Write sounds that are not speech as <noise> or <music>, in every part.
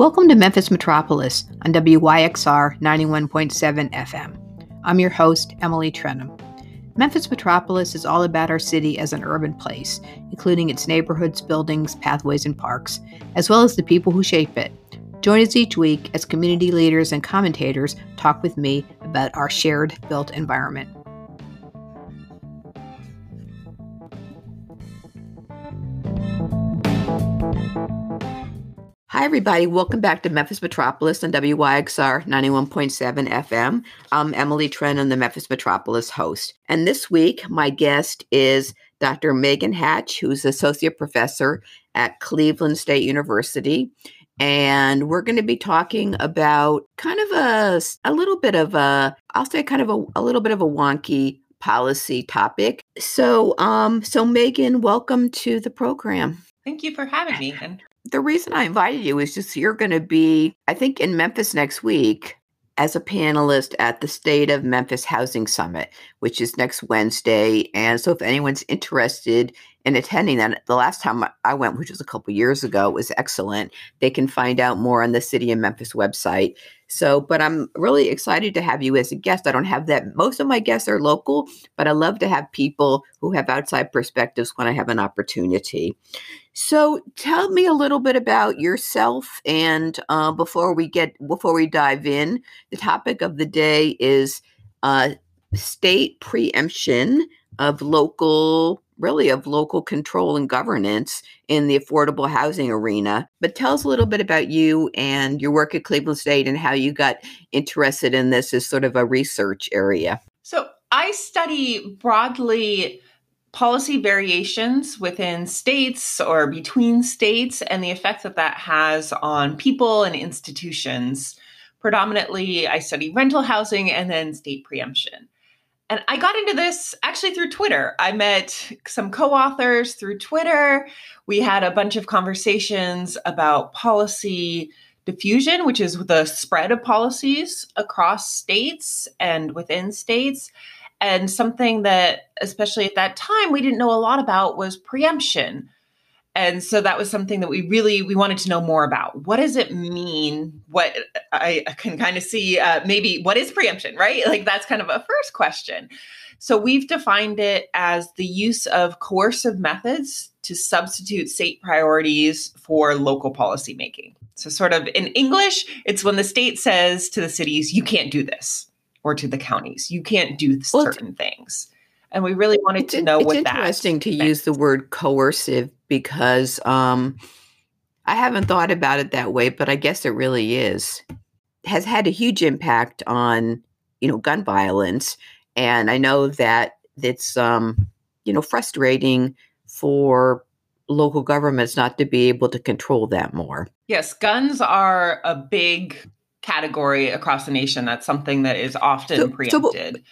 Welcome to Memphis Metropolis on WYXR 91.7 FM. I'm your host, Emily Trenholm. Memphis Metropolis is all about our city as an urban place, including its neighborhoods, buildings, pathways, and parks, as well as the people who shape it. Join us each week as community leaders and commentators talk with me about our shared built environment. Hi, everybody. Welcome back to Memphis Metropolis on WYXR 91.7 FM. I'm Emily Trenholm, the Memphis Metropolis host. And this week, my guest is Dr. Megan Hatch, who's Associate Professor at Cleveland State University. And we're going to be talking about kind of a, a little bit of a, I'll say kind of a, a little bit of a wonky policy topic. So, um, so Megan, welcome to the program. Thank you for having me. And the reason I invited you is just you're going to be, I think, in Memphis next week as a panelist at the State of Memphis Housing Summit, which is next Wednesday. And so, if anyone's interested in attending that, the last time I went, which was a couple years ago, was excellent. They can find out more on the City of Memphis website. So, but I'm really excited to have you as a guest. I don't have that. Most of my guests are local, but I love to have people who have outside perspectives when I have an opportunity. So, tell me a little bit about yourself, and uh, before we get before we dive in, the topic of the day is uh, state preemption of local really of local control and governance in the affordable housing arena. But tell us a little bit about you and your work at Cleveland State and how you got interested in this as sort of a research area. So I study broadly policy variations within states or between states and the effect that that has on people and institutions. Predominantly, I study rental housing and then state preemption. And I got into this actually through Twitter. I met some co authors through Twitter. We had a bunch of conversations about policy diffusion, which is the spread of policies across states and within states. And something that, especially at that time, we didn't know a lot about was preemption and so that was something that we really we wanted to know more about. What does it mean? What i can kind of see uh, maybe what is preemption right? <laughs> Like that's kind of a first question. So we've defined it as the use of coercive methods to substitute state priorities for local policy making so sort of in english it's when the state says to the cities you can't do this or to the counties you can't do certain well, things and we really wanted to know what that. It's interesting to use the word coercive because um, I haven't thought about it that way, but I guess it really is. Has had a huge impact on you know gun violence, and I know that it's um, you know frustrating for local governments not to be able to control that more. Yes, guns are a big category across the nation. That's something that is often so, preempted. So,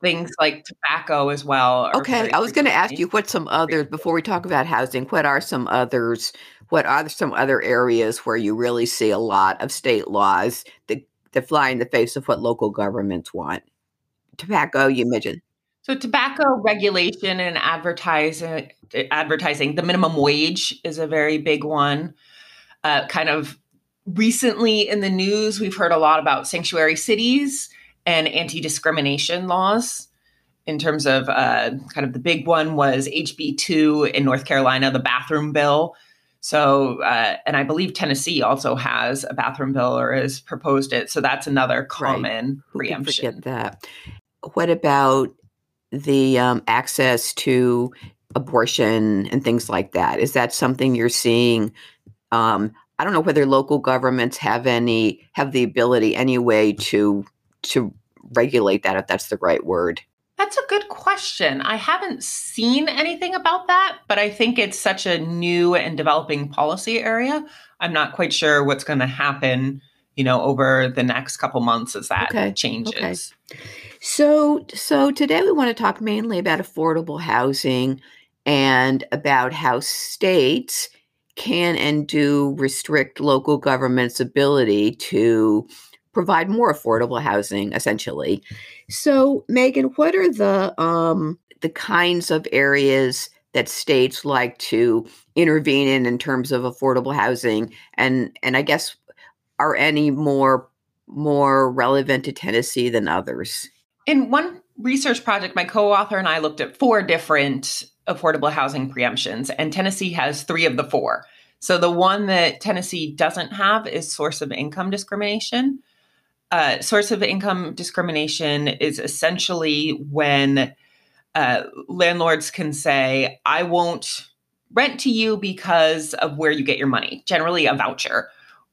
things like tobacco as well. Okay, I was going to ask you what some others before we talk about housing. What are some others? What are some other areas where you really see a lot of state laws that that fly in the face of what local governments want? Tobacco, you mentioned. So tobacco regulation and advertising, advertising. The minimum wage is a very big one. Uh, kind of recently in the news, we've heard a lot about sanctuary cities and anti discrimination laws. In terms of uh, kind of the big one was HB2 in North Carolina, the bathroom bill. So, uh, and I believe Tennessee also has a bathroom bill or has proposed it. So that's another common right. preemption. forget that. What about the um, access to abortion and things like that? Is that something you're seeing? Um, I don't know whether local governments have any have the ability anyway to to regulate that if that's the right word? That's a good question. I haven't seen anything about that, but I think it's such a new and developing policy area. I'm not quite sure what's going to happen, you know, over the next couple months as that okay. changes. Okay. So, so today we want to talk mainly about affordable housing and about how states can and do restrict local government's ability to provide more affordable housing essentially. So, Megan, what are the um, the kinds of areas that states like to intervene in in terms of affordable housing and and I guess are any more more relevant to Tennessee than others? In one research project, my co-author and I looked at four different affordable housing preemptions, and Tennessee has three of the four. So the one that Tennessee doesn't have is source of income discrimination. Uh, source of income discrimination is essentially when uh, landlords can say, I won't rent to you because of where you get your money, generally a voucher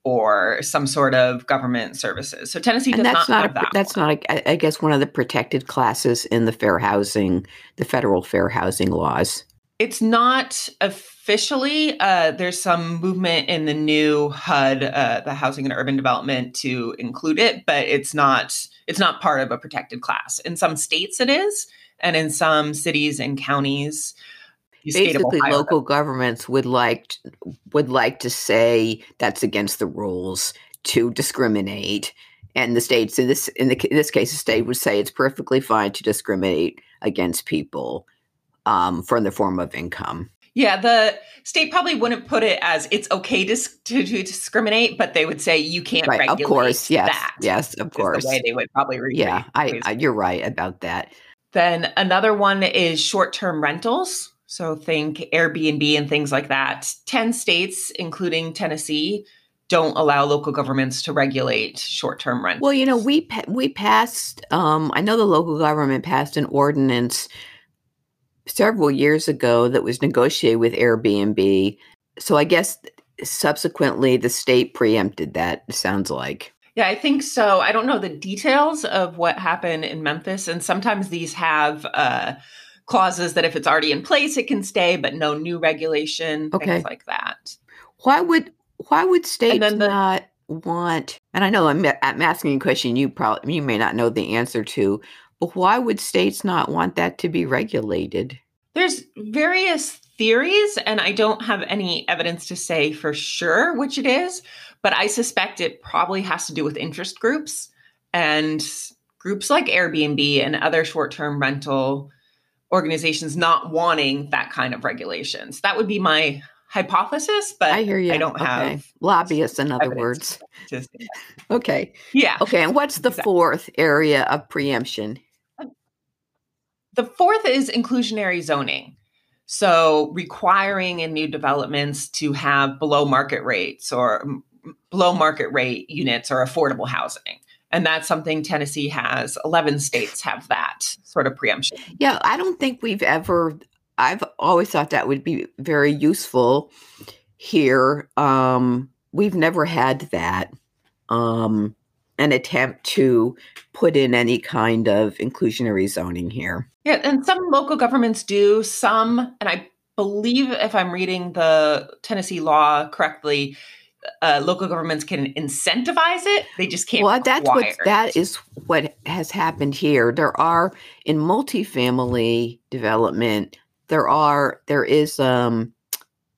or some sort of government services. So Tennessee does not, not have a, that. That's one. not, a, I guess, one of the protected classes in the fair housing, the federal fair housing laws. It's not officially. Uh, there's some movement in the new HUD, uh, the Housing and Urban Development, to include it, but it's not. It's not part of a protected class. In some states, it is, and in some cities and counties, basically local governments would like would like to say that's against the rules to discriminate and the states in this in, the, in this case the state would say it's perfectly fine to discriminate against people um, from the form of income yeah the state probably wouldn't put it as it's okay to, to, to discriminate but they would say you can't right, regulate of course yes that yes of course the way they would probably read yeah I, I, you're right about that then another one is short-term rentals so think Airbnb and things like that. 10 states, including Tennessee, don't allow local governments to regulate short-term rent. Well, you know, we we passed. Um, I know the local government passed an ordinance several years ago that was negotiated with Airbnb. So I guess subsequently the state preempted that. Sounds like. Yeah, I think so. I don't know the details of what happened in Memphis, and sometimes these have. Uh, clauses that if it's already in place, it can stay, but no new regulation, okay. things like that. Why would why would states the, not want? And I know I'm, I'm asking a question you probably you may not know the answer to, but why would states not want that to be regulated? There's various theories, and I don't have any evidence to say for sure which it is, but I suspect it probably has to do with interest groups and groups like Airbnb and other short term rental organizations not wanting that kind of regulations. That would be my hypothesis, but I hear you. I don't have okay. lobbyists, in other words. Just, okay. Yeah. Okay. And what's the exactly. fourth area of preemption? The fourth is inclusionary zoning. So requiring in new developments to have below market rates or below market rate units or affordable housing. And that's something Tennessee has. 11 states have that sort of preemption. Yeah, I don't think we've ever, I've always thought that would be very useful here. Um, we've never had that, um, an attempt to put in any kind of inclusionary zoning here. Yeah, and some local governments do, some, and I believe if I'm reading the Tennessee law correctly, uh, local governments can incentivize it. They just can't. Well, that's what it. that is what has happened here. There are in multifamily development. There are there is um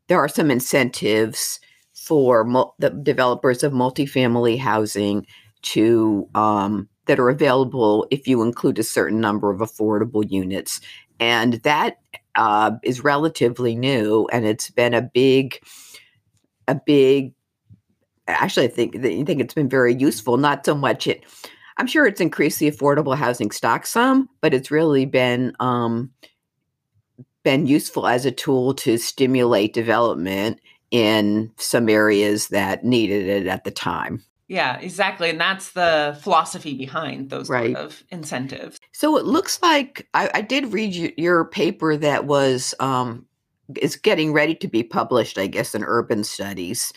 there are some incentives for mul- the developers of multifamily housing to um that are available if you include a certain number of affordable units, and that uh, is relatively new, and it's been a big a big actually, I think I think it's been very useful. Not so much it. I'm sure it's increased the affordable housing stock some, but it's really been um, been useful as a tool to stimulate development in some areas that needed it at the time. Yeah, exactly. And that's the philosophy behind those right. sort of incentives. So it looks like I, I did read you, your paper that was um, is getting ready to be published, I guess, in Urban Studies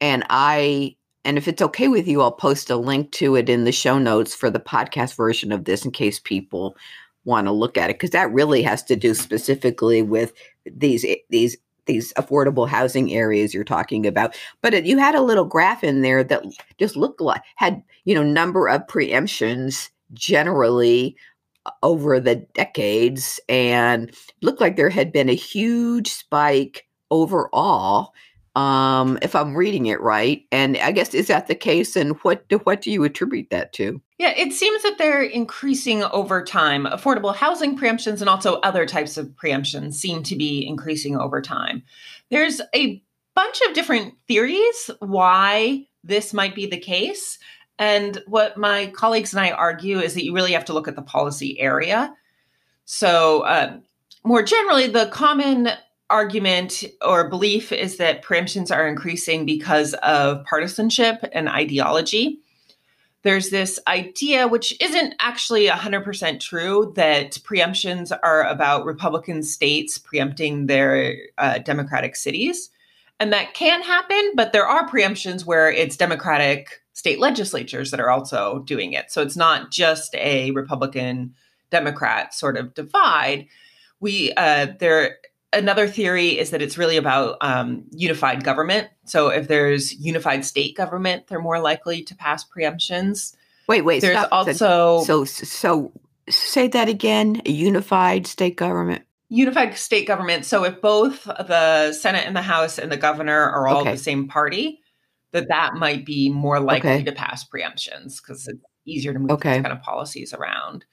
and I and if it's okay with you, I'll post a link to it in the show notes for the podcast version of this in case people want to look at it because that really has to do specifically with these these these affordable housing areas you're talking about. But it, you had a little graph in there that just looked like had you know number of preemptions generally uh, over the decades and looked like there had been a huge spike overall um, if I'm reading it right. And I guess is that the case? And what do, what do you attribute that to? Yeah, it seems that they're increasing over time. Affordable housing preemptions and also other types of preemptions seem to be increasing over time. There's a bunch of different theories why this might be the case. And what my colleagues and I argue is that you really have to look at the policy area. So, uh, more generally, the common argument or belief is that preemptions are increasing because of partisanship and ideology. There's this idea, which isn't actually 100% true, that preemptions are about Republican states preempting their uh, Democratic cities. And that can happen, but there are preemptions where it's Democratic state legislatures that are also doing it. So it's not just a Republican Democrat sort of divide. We uh, there another theory is that it's really about um, unified government. So if there's unified state government, they're more likely to pass preemptions. Wait, wait. There's stop. also so so say that again. A unified state government. Unified state government. So if both the Senate and the House and the governor are all okay. the same party, that that might be more likely okay. to pass preemptions because it's easier to move okay. these kind of policies around.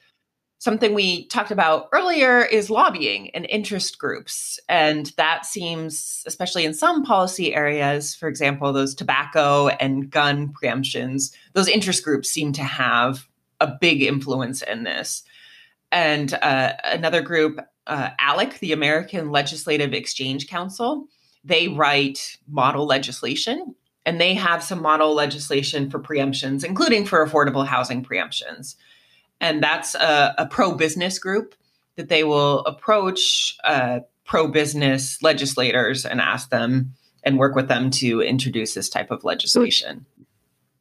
Something we talked about earlier is lobbying and interest groups. And that seems, especially in some policy areas, for example, those tobacco and gun preemptions, those interest groups seem to have a big influence in this. And uh, another group, uh, ALEC, the American Legislative Exchange Council, they write model legislation and they have some model legislation for preemptions, including for affordable housing preemptions and that's a, a pro business group that they will approach uh, pro business legislators and ask them and work with them to introduce this type of legislation.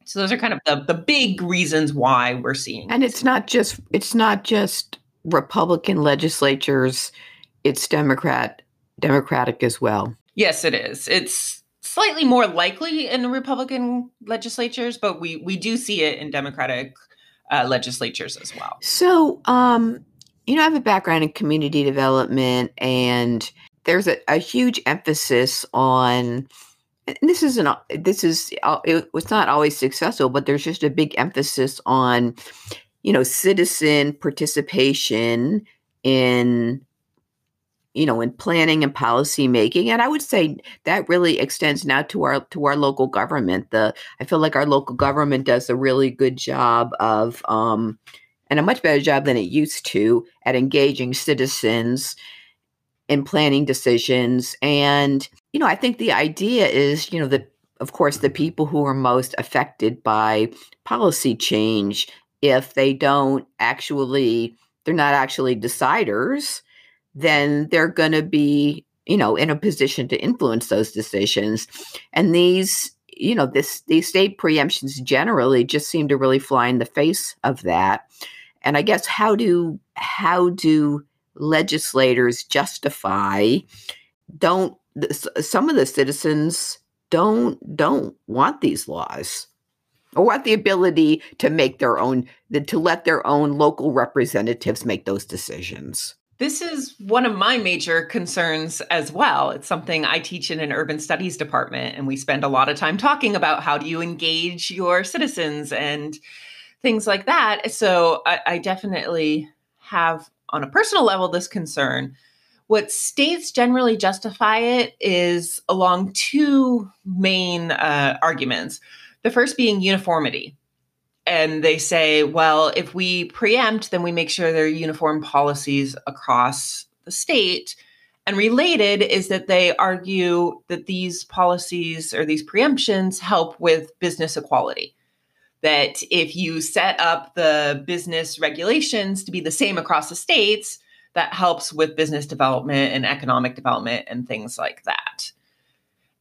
So those are kind of the, the big reasons why we're seeing. And it's not just it's not just Republican legislatures; it's Democrat Democratic as well. Yes, it is. It's slightly more likely in Republican legislatures, but we we do see it in Democratic uh, legislatures as well. So, um, you know, I have a background in community development, and there's a, a huge emphasis on. This isn't. This is. It was not always successful, but there's just a big emphasis on, you know, citizen participation in you know in planning and policy making and i would say that really extends now to our to our local government the i feel like our local government does a really good job of um and a much better job than it used to at engaging citizens in planning decisions and you know i think the idea is you know that of course the people who are most affected by policy change if they don't actually they're not actually deciders then they're going to be, you know, in a position to influence those decisions. And these, you know, this these state preemptions generally just seem to really fly in the face of that. And I guess how do how do legislators justify don't some of the citizens don't don't want these laws or want the ability to make their own to let their own local representatives make those decisions this is one of my major concerns as well. It's something I teach in an urban studies department, and we spend a lot of time talking about how do you engage your citizens and things like that. So I, I definitely have, on a personal level, this concern. What states generally justify it is along two main uh, arguments. The first being uniformity and they say, well, if we preempt, then we make sure there are uniform policies across the state. And related is that they argue that these policies or these preemptions help with business equality. That if you set up the business regulations to be the same across the states, that helps with business development and economic development and things like that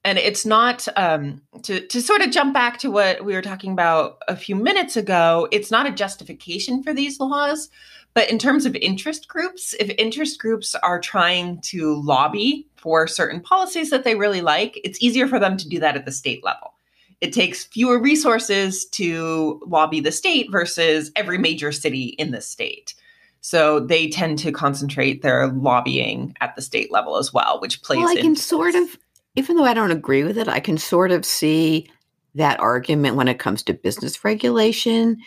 and it's not um, to to sort of jump back to what we were talking about a few minutes ago. It's not a justification for these laws, but in terms of interest groups, if interest groups are trying to lobby for certain policies that they really like, it's easier for them to do that at the state level. It takes fewer resources to lobby the state versus every major city in the state. So they tend to concentrate their lobbying at the state level as well, which plays. Well, I can sort of even though I don't agree with it, I can sort of see that argument when it comes to business regulation.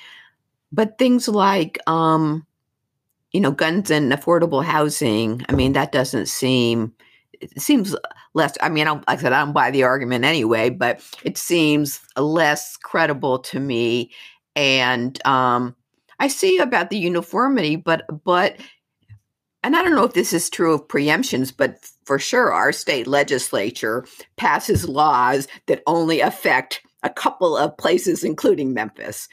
But things like, um, you know, guns and affordable housing, I mean, that doesn't seem it seems less. I mean, I'm, like I said, I don't buy the argument anyway, but it seems less credible to me. And um, I see about the uniformity, but but, and I don't know if this is true of preemptions, but for sure, our state legislature passes laws that only affect a couple of places, including Memphis.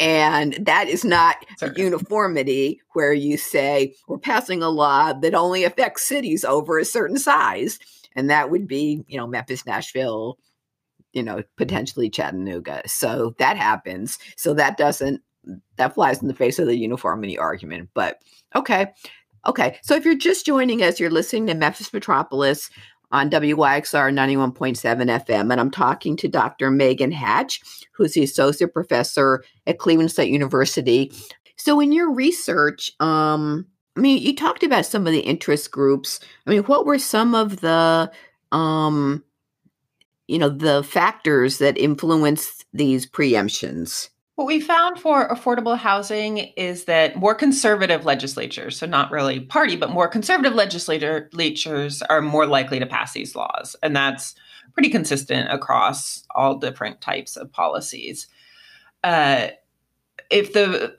And that is not uniformity where you say we're passing a law that only affects cities over a certain size. And that would be, you know, Memphis, Nashville, you know, potentially Chattanooga. So that happens. So that doesn't, that flies in the face of the uniformity argument. But okay. Okay. So if you're just joining us, you're listening to Memphis Metropolis on WYXR 91.7 FM. And I'm talking to Dr. Megan Hatch, who's the associate professor at Cleveland State University. So, in your research, um, I mean, you talked about some of the interest groups. I mean, what were some of the, um, you know, the factors that influenced these preemptions? What we found for affordable housing is that more conservative legislatures, so not really party, but more conservative legislatures are more likely to pass these laws. And that's pretty consistent across all different types of policies. Uh, if the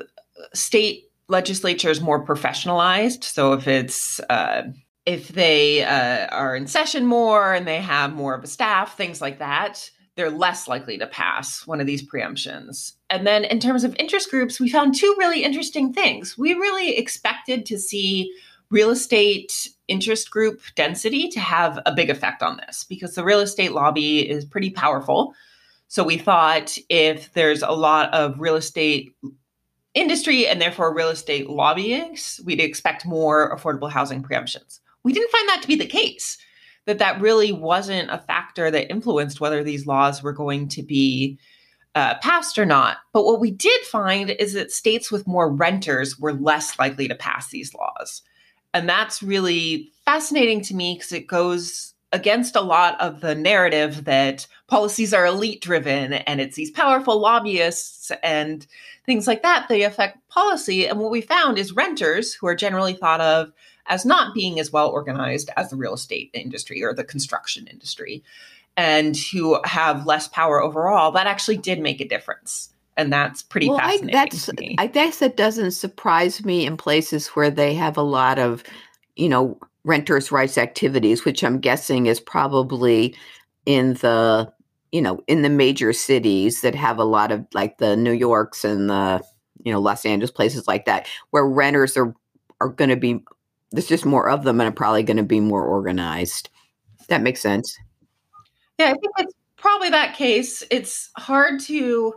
state legislature is more professionalized, so if it's uh, if they uh, are in session more and they have more of a staff, things like that, they're less likely to pass one of these preemptions. And then in terms of interest groups, we found two really interesting things. We really expected to see real estate interest group density to have a big effect on this because the real estate lobby is pretty powerful. So we thought if there's a lot of real estate industry and therefore real estate lobbyists, we'd expect more affordable housing preemptions. We didn't find that to be the case that that really wasn't a factor that influenced whether these laws were going to be uh, passed or not. But what we did find is that states with more renters were less likely to pass these laws. And that's really fascinating to me because it goes against a lot of the narrative that policies are elite driven and it's these powerful lobbyists and things like that. They affect policy. And what we found is renters, who are generally thought of as not being as well organized as the real estate industry or the construction industry and who have less power overall, that actually did make a difference. And that's pretty well, fascinating. I, that's, I guess that doesn't surprise me in places where they have a lot of, you know, renters' rights activities, which I'm guessing is probably in the, you know, in the major cities that have a lot of like the New Yorks and the, you know, Los Angeles places like that, where renters are are going to be there's just more of them and are probably going to be more organized. That makes sense. Yeah, I think it's probably that case. It's hard to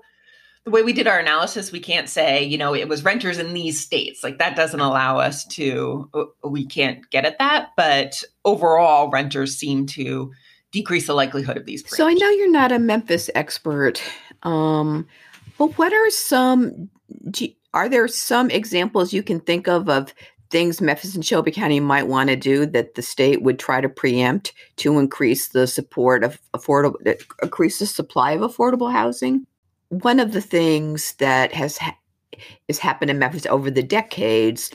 the way we did our analysis, we can't say, you know, it was renters in these states. Like that doesn't allow us to, we can't get at that. But overall, renters seem to decrease the likelihood of these. So I know you're not a Memphis expert, um, but what are some, are there some examples you can think of of things Memphis and Shelby County might want to do that the state would try to preempt to increase the support of affordable, increase the supply of affordable housing. One of the things that has ha- has happened in Memphis over the decades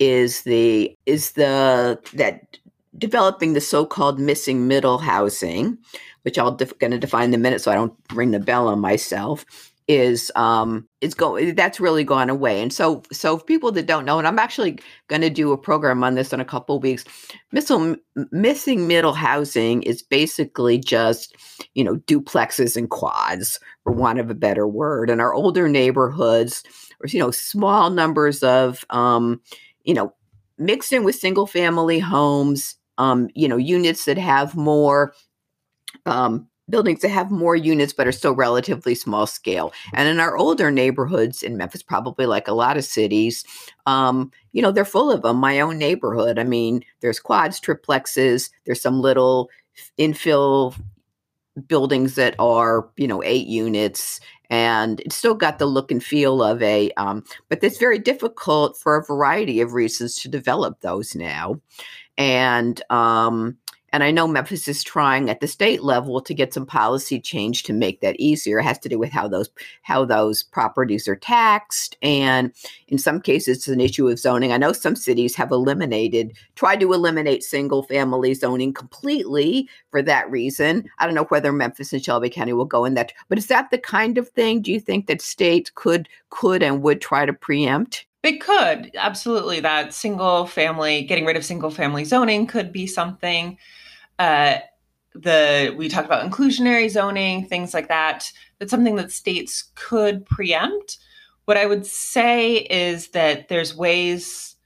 is the is the that developing the so-called missing middle housing, which I'll def- going to define in a minute, so I don't ring the bell on myself is um is going that's really gone away. And so so people that don't know and i'm actually going to do a program on this in a couple weeks missing missing middle housing is basically just you know duplexes and quads for want of a better word and our older neighborhoods or you know small numbers of um you know mixed in with single family homes um you know units that have more um buildings that have more units but are still relatively small scale. And in our older neighborhoods in Memphis, probably like a lot of cities, um, you know, they're full of them. My own neighborhood, I mean, there's quads, triplexes, there's some little infill buildings that are, you know, eight units. And it's still got the look and feel of a, um, but it's very difficult for a variety of reasons to develop those now. And um, and I know Memphis is trying at the state level to get some policy change to make that easier. It has to do with how those how those properties are taxed, and in some cases, it's an issue of zoning. I know some cities have eliminated, tried to eliminate single family zoning completely for that reason. I don't know whether Memphis and Shelby County will go in that, but is that the kind of thing? Do you think that states could could and would try to preempt? They could absolutely. That single family, getting rid of single family zoning could be something. Uh, the we talked about inclusionary zoning, things like that. That's something that states could preempt. What I would say is that there's ways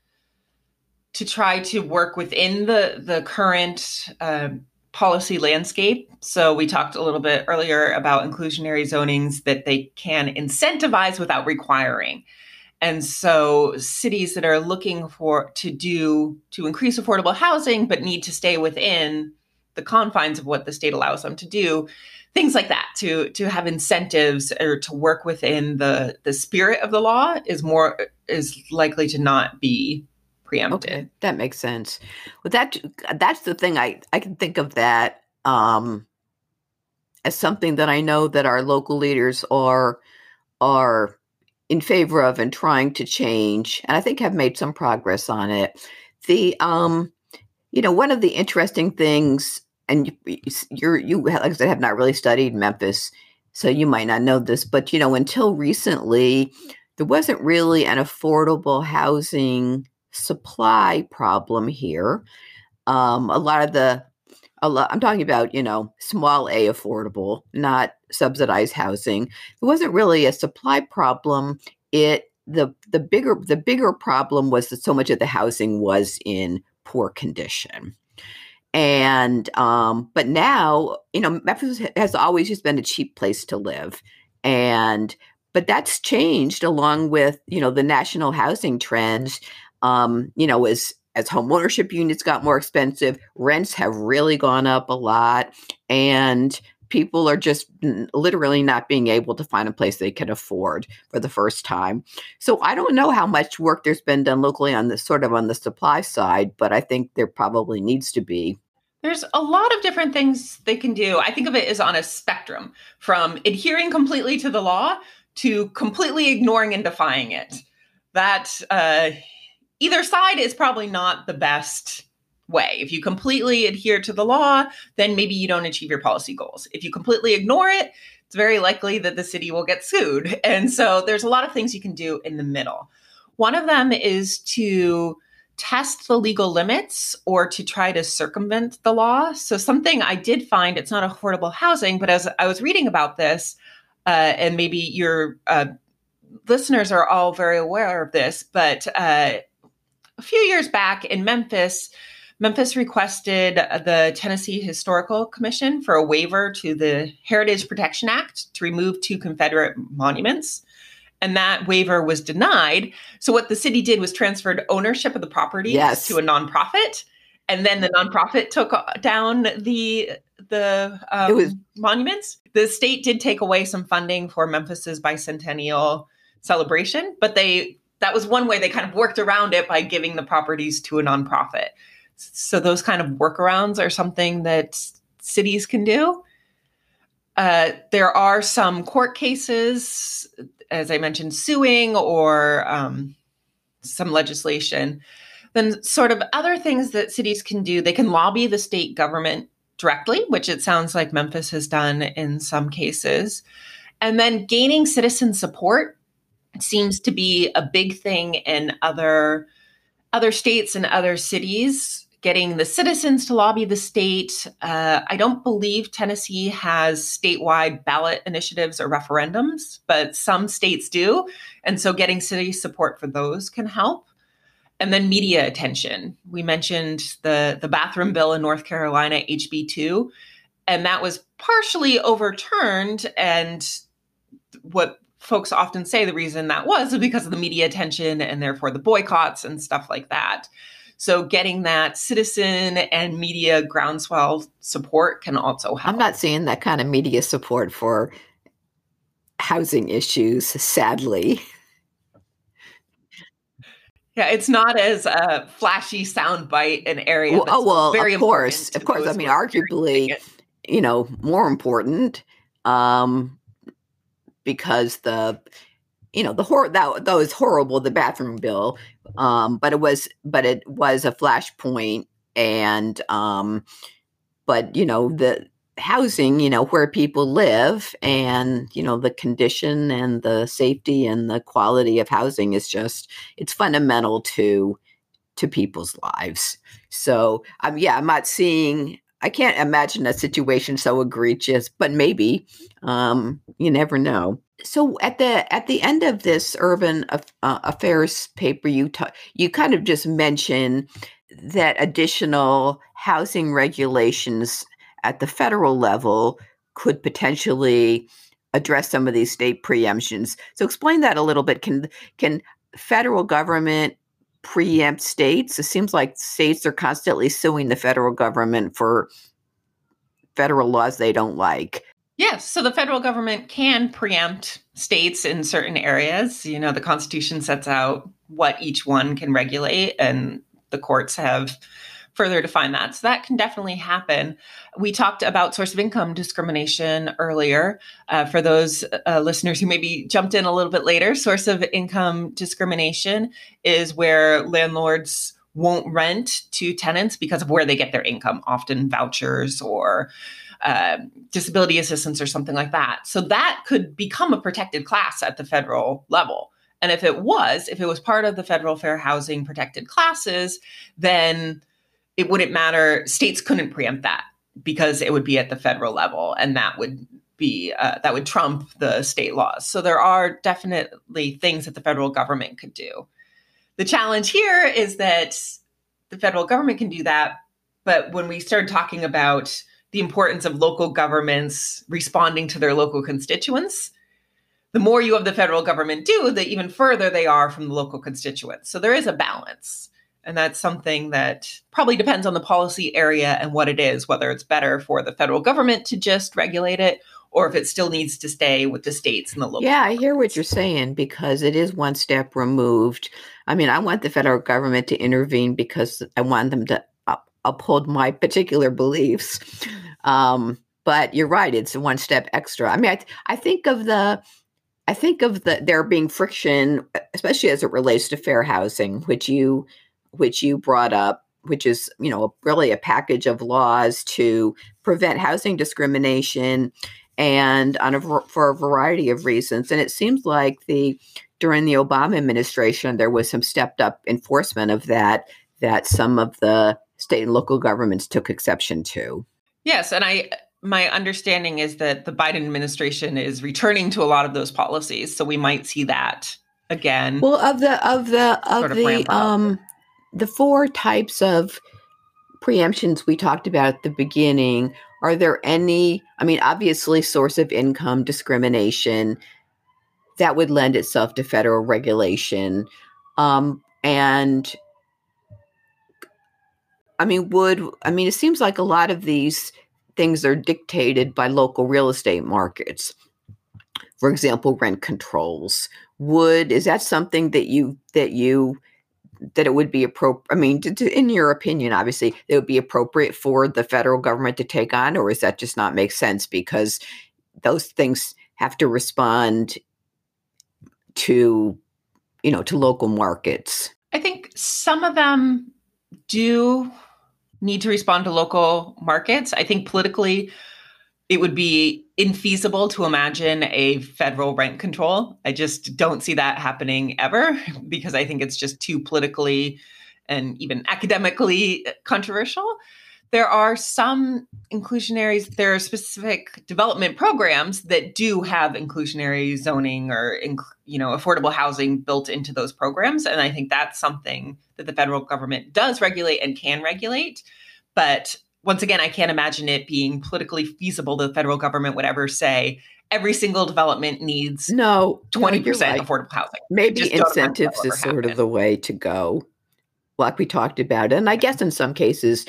to try to work within the the current uh, policy landscape. So we talked a little bit earlier about inclusionary zonings that they can incentivize without requiring. And so cities that are looking for to do to increase affordable housing but need to stay within the confines of what the state allows them to do, things like that to to have incentives or to work within the the spirit of the law is more is likely to not be preempted. Okay, that makes sense. Well, that that's the thing I I can think of that um, as something that I know that our local leaders are are in favor of and trying to change, and I think have made some progress on it. The um, you know, one of the interesting things, and you, you're you like I said, have not really studied Memphis, so you might not know this, but you know, until recently, there wasn't really an affordable housing supply problem here. Um, a lot of the a lot, I'm talking about, you know, small A affordable, not subsidized housing. It wasn't really a supply problem. It the the bigger the bigger problem was that so much of the housing was in poor condition. And um, but now, you know, Memphis has always just been a cheap place to live. And but that's changed along with, you know, the national housing trends. Um, you know, as as home ownership units got more expensive, rents have really gone up a lot. And people are just literally not being able to find a place they can afford for the first time. So I don't know how much work there's been done locally on the sort of on the supply side, but I think there probably needs to be. There's a lot of different things they can do. I think of it as on a spectrum from adhering completely to the law to completely ignoring and defying it. That uh, either side is probably not the best way. If you completely adhere to the law, then maybe you don't achieve your policy goals. If you completely ignore it, it's very likely that the city will get sued. And so there's a lot of things you can do in the middle. One of them is to test the legal limits or to try to circumvent the law. So something I did find it's not affordable housing, but as I was reading about this, uh, and maybe your uh, listeners are all very aware of this, but uh, a few years back in Memphis, Memphis requested the Tennessee Historical Commission for a waiver to the Heritage Protection Act to remove two Confederate monuments. And that waiver was denied. So, what the city did was transferred ownership of the property yes. to a nonprofit. And then the nonprofit took down the the um, was- monuments. The state did take away some funding for Memphis's bicentennial celebration, but they that was one way they kind of worked around it by giving the properties to a nonprofit. So those kind of workarounds are something that cities can do. Uh, there are some court cases, as I mentioned, suing or um, some legislation. Then, sort of other things that cities can do, they can lobby the state government directly, which it sounds like Memphis has done in some cases. And then gaining citizen support seems to be a big thing in other other states and other cities getting the citizens to lobby the state. Uh, i don't believe tennessee has statewide ballot initiatives or referendums but some states do. And so getting city support for those can help. And then media attention. We mentioned the the bathroom bill in north carolina hb2 and that was partially overturned. And what folks often say the reason that was is because of the media attention and therefore the boycotts and stuff like that. So getting that citizen and media groundswell support can also help. I'm not seeing that kind of media support for housing issues, sadly. Yeah, it's not as a flashy soundbite an area. Well, oh well, very of course, of course. I mean, arguably, you know, more important um, because the you know the horror that that was horrible the bathroom bill um, but it was but it was a flashpoint and um, but you know the housing you know where people live and you know the condition and the safety and the quality of housing is just it's fundamental to to people's lives. So um yeah i'm not seeing i can't imagine a situation so egregious but maybe um you never know so at the at the end of this urban uh, affairs paper you ta- you kind of just mention that additional housing regulations at the federal level could potentially address some of these state preemptions. So explain that a little bit. Can can federal government preempt states? It seems like states are constantly suing the federal government for federal laws they don't like. Yes, so the federal government can preempt states in certain areas. You know, the Constitution sets out what each one can regulate, and the courts have further define that. So that can definitely happen. We talked about source of income discrimination earlier. Uh, for those uh, listeners who maybe jumped in a little bit later, source of income discrimination is where landlords won't rent to tenants because of where they get their income, often vouchers or uh, disability assistance or something like that. So that could become a protected class at the federal level. And if it was, if it was part of the federal fair housing protected classes, then it wouldn't matter. States couldn't preempt that because it would be at the federal level, and that would be uh, that would trump the state laws. So there are definitely things that the federal government could do. The challenge here is that the federal government can do that, but when we start talking about the importance of local governments responding to their local constituents, the more you have the federal government do, the even further they are from the local constituents. So there is a balance. And that's something that probably depends on the policy area and what it is, whether it's better for the federal government to just regulate it or if it still needs to stay with the states and the local. Yeah, I hear what you're saying because it is one step removed. I mean, I want the federal government to intervene because I want them to uphold my particular beliefs. Um, but you're right; it's one step extra. I mean, I, I think of the I think of the there being friction, especially as it relates to fair housing, which you which you brought up, which is, you know, really a package of laws to prevent housing discrimination and on a, for a variety of reasons. And it seems like the during the Obama administration there was some stepped up enforcement of that that some of the state and local governments took exception to. Yes, and I my understanding is that the Biden administration is returning to a lot of those policies, so we might see that again. Well, of the of the of the um the four types of preemptions we talked about at the beginning, are there any? I mean, obviously, source of income discrimination that would lend itself to federal regulation. Um, and I mean, would I mean, it seems like a lot of these things are dictated by local real estate markets. For example, rent controls. Would is that something that you that you that it would be appropriate? I mean, to, to, in your opinion, obviously, it would be appropriate for the federal government to take on, or is that just not make sense because those things have to respond to, you know, to local markets? I think some of them do need to respond to local markets. I think politically, it would be infeasible to imagine a federal rent control. I just don't see that happening ever <laughs> because I think it's just too politically and even academically controversial. There are some inclusionary, there are specific development programs that do have inclusionary zoning or you know affordable housing built into those programs and I think that's something that the federal government does regulate and can regulate. But once again, I can't imagine it being politically feasible that the federal government would ever say every single development needs no 20% no, right. affordable housing. Maybe incentives is sort happen. of the way to go, like we talked about. And I guess in some cases,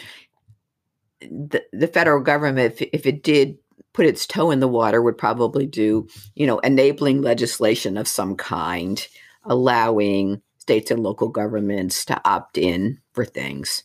the, the federal government, if, if it did put its toe in the water, would probably do, you know, enabling legislation of some kind, allowing states and local governments to opt in for things.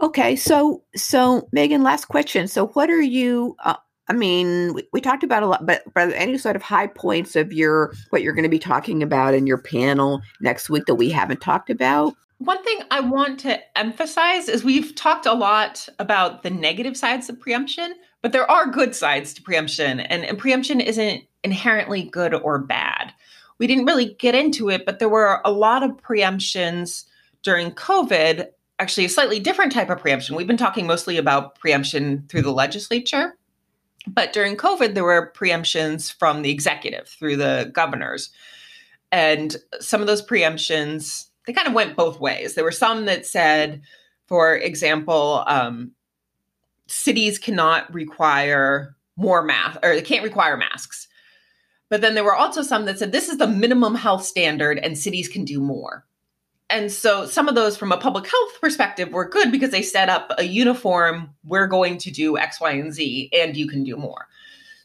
Okay, so so Megan, last question. So, what are you? Uh, I mean, we, we, talked about a lot, but, but any sort of high points of your what you're going to be talking about in your panel next week that we haven't talked about? One thing I want to emphasize is we've talked a lot about the negative sides of preemption, but there are good sides to preemption, and, and preemption isn't inherently good or bad. We didn't really get into it, but there were a lot of preemptions during COVID, actually, a slightly different type of preemption. We've been talking mostly about preemption through the legislature. But during COVID, there were preemptions from the executive through the governors. And some of those preemptions, they kind of went both ways. There were some that said, for example, um, cities cannot require more mask or they can't require masks. But then there were also some that said this is the minimum health standard and cities can do more. And so some of those from a public health perspective were good because they set up a uniform, we're going to do X, Y, and Z, and you can do more.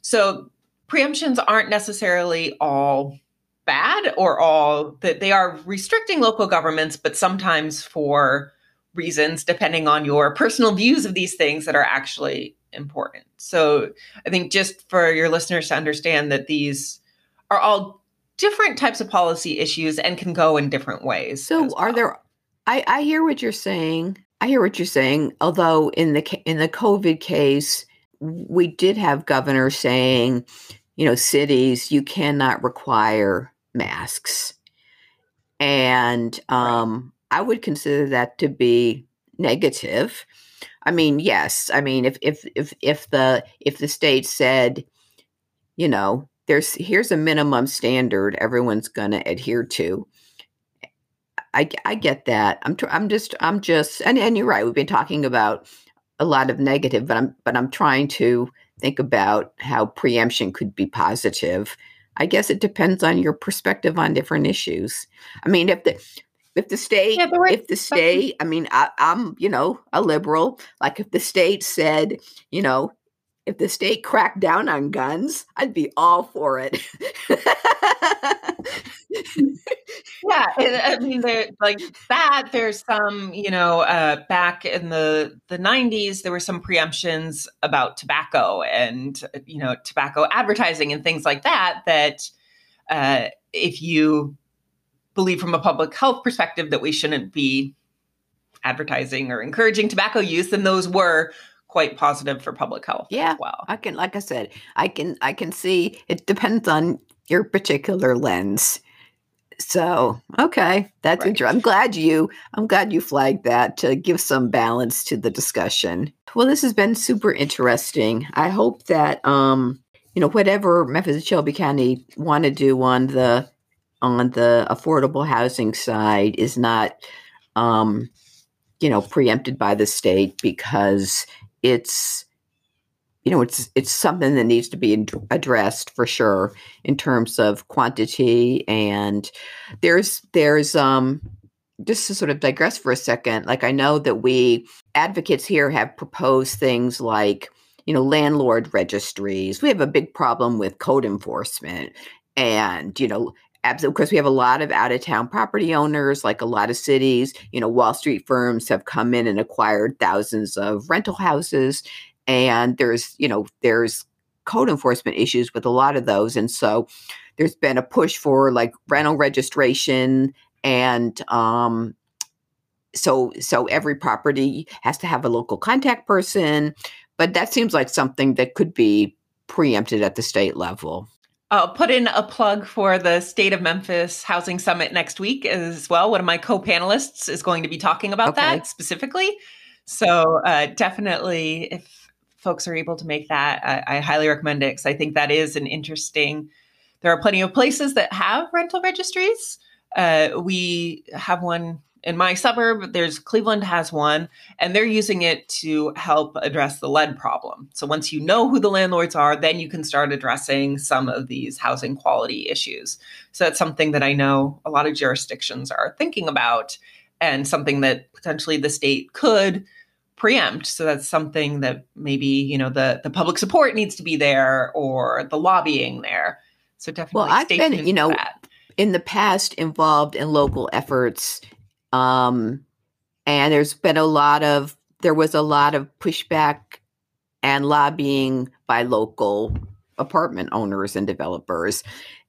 So preemptions aren't necessarily all bad or all that they are restricting local governments, but sometimes for reasons depending on your personal views of these things that are actually important. So I think just for your listeners to understand that these are all different types of policy issues and can go in different ways. So are there I I hear what you're saying. I hear what you're saying. Although in the in the COVID case, we did have governors saying, you know, cities you cannot require masks. And um. I would consider that to be negative. I mean, yes. I mean, if if if if the if the state said, you know, there's here's a minimum standard everyone's going to adhere to I, I get that i'm tr- i'm just i'm just and, and you're right we've been talking about a lot of negative but i'm but i'm trying to think about how preemption could be positive i guess it depends on your perspective on different issues i mean if the if the state yeah, if the state i mean I, i'm you know a liberal like if the state said you know if the state cracked down on guns, I'd be all for it. <laughs> <laughs> yeah, I mean, like that. There's some, you know, uh, back in the the '90s, there were some preemptions about tobacco and you know tobacco advertising and things like that. That uh, if you believe from a public health perspective that we shouldn't be advertising or encouraging tobacco use, then those were quite positive for public health yeah well i can like i said i can i can see it depends on your particular lens so okay that's right. interesting i'm glad you i'm glad you flagged that to give some balance to the discussion well this has been super interesting i hope that um you know whatever memphis and shelby county want to do on the on the affordable housing side is not um you know preempted by the state because it's you know it's it's something that needs to be addressed for sure in terms of quantity and there's there's um just to sort of digress for a second like i know that we advocates here have proposed things like you know landlord registries. We have a big problem with code enforcement and you know of course we have a lot of out of town property owners like a lot of cities you know wall street firms have come in and acquired thousands of rental houses and there's you know there's code enforcement issues with a lot of those and so there's been a push for like rental registration and um so so every property has to have a local contact person but that seems like something that could be preempted at the state level I'll put in a plug for the State of Memphis Housing Summit next week as well. One of my co panelists is going to be talking about okay. that specifically. So, uh, definitely, if folks are able to make that, I, I highly recommend it because I think that is an interesting. There are plenty of places that have rental registries. Uh, we have one in my suburb, there's Cleveland has one, and they're using it to help address the lead problem. So once you know who the landlords are, then you can start addressing some of these housing quality issues. So that's something that I know a lot of jurisdictions are thinking about, and something that potentially the state could preempt. So that's something that maybe you know the the public support needs to be there or the lobbying there. So definitely, well, I've been you know. That in the past involved in local efforts. Um, and there's been a lot of, there was a lot of pushback and lobbying by local apartment owners and developers.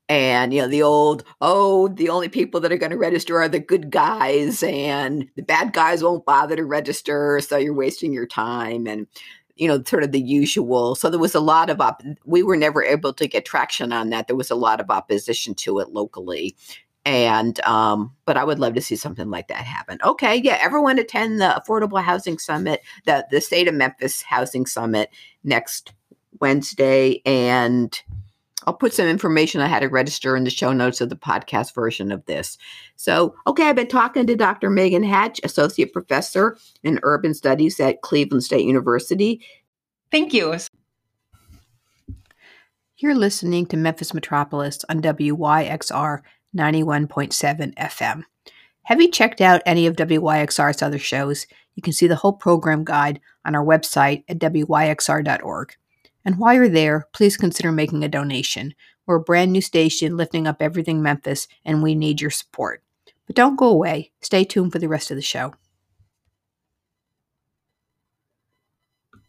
And, you know, the old, oh, the only people that are going to register are the good guys, and the bad guys won't bother to register. So you're wasting your time. And, you know, sort of the usual. So there was a lot of we were never able to get traction on that. There was a lot of opposition to it locally. And um, but I would love to see something like that happen. Okay, yeah, everyone attend the Affordable Housing Summit, the the State of Memphis Housing Summit next Wednesday, and I'll put some information on how to register in the show notes of the podcast version of this. So, okay, I've been talking to Dr. Megan Hatch, Associate Professor in Urban Studies at Cleveland State University. Thank you. You're listening to Memphis Metropolis on WYXR 91.7 FM. Have you checked out any of WYXR's other shows? You can see the whole program guide on our website at wyxr.org. And while you're there, please consider making a donation. We're a brand new station lifting up everything Memphis, and we need your support. But don't go away. Stay tuned for the rest of the show.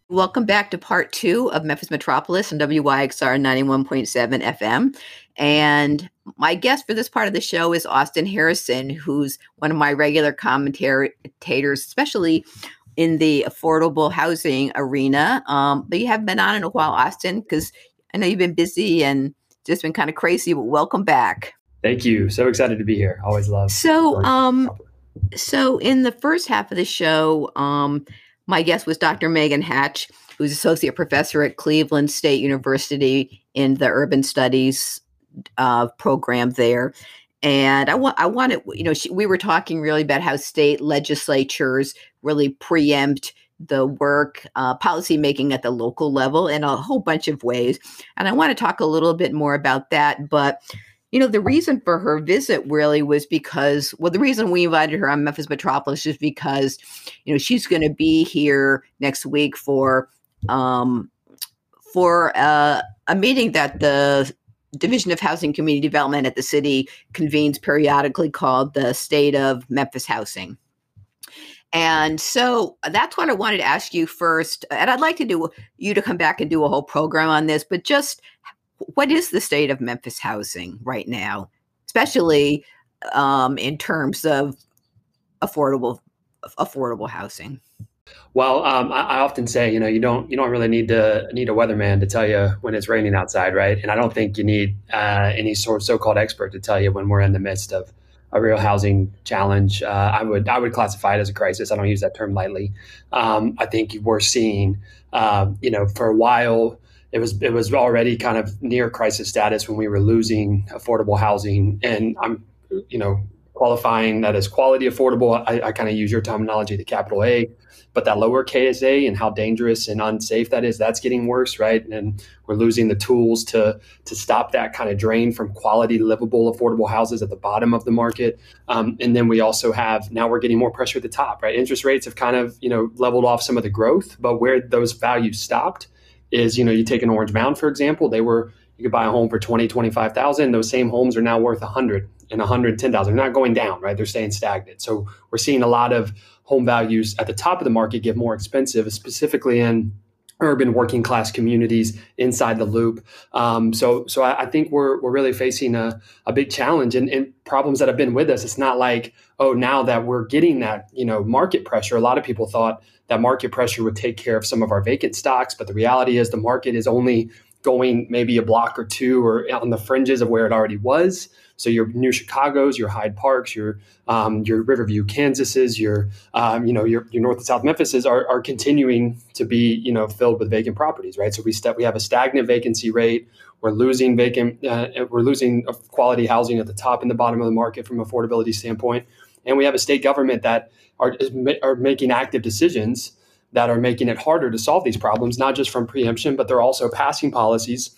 Welcome back to part two of Memphis Metropolis and WYXR 91.7 FM. And my guest for this part of the show is Austin Harrison, who's one of my regular commentators, especially in the affordable housing arena. Um, but you haven't been on in a while, Austin, because I know you've been busy and just been kind of crazy. But welcome back. Thank you. So excited to be here. Always love. So, um, so in the first half of the show, um, my guest was Dr. Megan Hatch, who's associate professor at Cleveland State University in the Urban Studies uh, program there. And I want, I wanted, you know, she, we were talking really about how state legislatures really preempt the work, uh, policy making at the local level in a whole bunch of ways. And I want to talk a little bit more about that. But, you know, the reason for her visit really was because, well, the reason we invited her on Memphis Metropolis is because, you know, she's going to be here next week for, um, for uh, a meeting that the Division of Housing Community Development at the city convenes periodically called the State of Memphis Housing. And so that's what I wanted to ask you first. And I'd like to do you to come back and do a whole program on this, but just what is the state of Memphis housing right now, especially um, in terms of affordable affordable housing? Well, um, I, I, often say, you know, you don't you don't really need to need a weatherman to tell you when it's raining outside, right? And I don't think you need uh, any sort of so-called expert to tell you when we're in the midst of a real housing challenge. Uh, I would I would classify it as a crisis. I don't use that term lightly. Um, I think we're seeing, uh, you know, for a while it was it was already kind of near crisis status when we were losing affordable housing, and I'm you know qualifying that as quality affordable. I, I kind of use your terminology, the capital A but that lower KSA and how dangerous and unsafe that is, that's getting worse, right? And we're losing the tools to to stop that kind of drain from quality, livable, affordable houses at the bottom of the market. Um, and then we also have now we're getting more pressure at the top, right? Interest rates have kind of you know leveled off some of the growth, but where those values stopped is you know you take an Orange Mound for example, they were you could buy a home for 20 25,000 those same homes are now worth 100 and 110,000 they're not going down right they're staying stagnant so we're seeing a lot of home values at the top of the market get more expensive, specifically in urban working class communities inside the loop. Um, so, so I, I, think we're we're really facing a, a big challenge and, and, problems that have been with us. It's not like oh now that we're getting that you know market pressure. A lot of people thought that market pressure would take care of some of our vacant stocks, but the reality is the market is only going maybe a block or two or on the fringes of where it already was. So your New Chicago's, your Hyde Parks, your um, your Riverview Kansas's, your um, you know your, your North and South Memphis's are, are continuing to be you know filled with vacant properties, right? So we step we have a stagnant vacancy rate. We're losing vacant. Uh, we're losing quality housing at the top and the bottom of the market from affordability standpoint, and we have a state government that are are making active decisions that are making it harder to solve these problems, not just from preemption, but they're also passing policies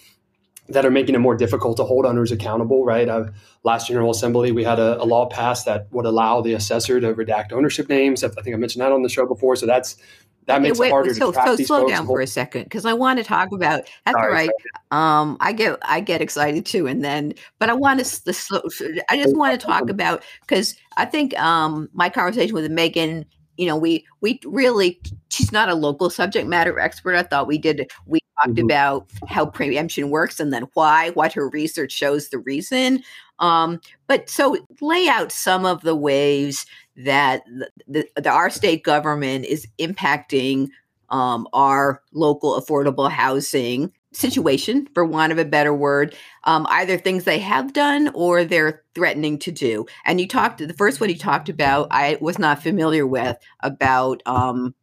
that are making it more difficult to hold owners accountable, right? Uh, last General Assembly, we had a, a, law passed that would allow the assessor to redact ownership names. I think I mentioned that on the show before. So that's that makes wait, it harder so, to track so these slow folks. down for a second because I want to talk about. That's all Sorry, right. Um, I get I get excited too, and then but I want to the slow. I just want to talk <laughs> about because I think um my conversation with Megan. You know, we we really she's not a local subject matter expert. I thought we did we talked Mhm. about how preemption works and then why, what her research shows the reason. Um, but so lay out some of the ways that the, the, the our state government is impacting um, our local affordable housing situation, for want of a better word, um, either things they have done or they're threatening to do. And you talked, the first one you talked about, I was not familiar with about. Um,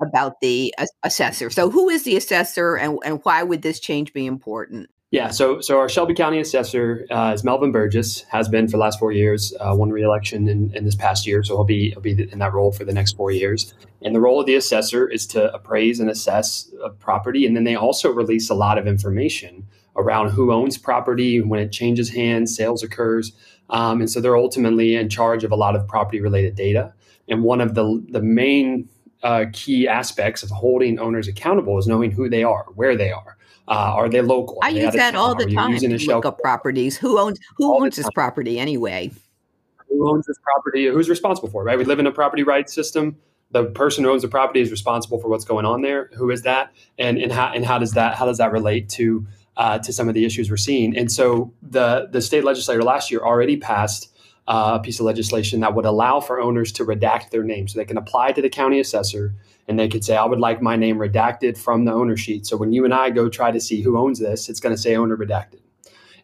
about the assessor. So, who is the assessor, and, and why would this change be important? Yeah, so so our Shelby County assessor uh, is Melvin Burgess, has been for the last four years, uh, won re-election in, in this past year, so he'll be he'll be in that role for the next four years. And the role of the assessor is to appraise and assess a property, and then they also release a lot of information around who owns property, when it changes hands, sales occurs, um, and so they're ultimately in charge of a lot of property-related data. And one of the the main uh, key aspects of holding owners accountable is knowing who they are, where they are. Uh, are they local? I they use that all the Are time using a shell look properties. Who owns who All owns this property anyway? who owns this property, who's responsible for it, right? We live in a property rights system. The person who owns the property is responsible for what's going on there. Who is that? And and how and how does that how does that relate to uh, to some of the issues we're seeing? And so the the state legislature last year already passed uh, a piece of legislation that would allow for owners to redact their name, so they can apply to the county assessor and they could say, "I would like my name redacted from the owner sheet." So when you and I go try to see who owns this, it's going to say owner redacted,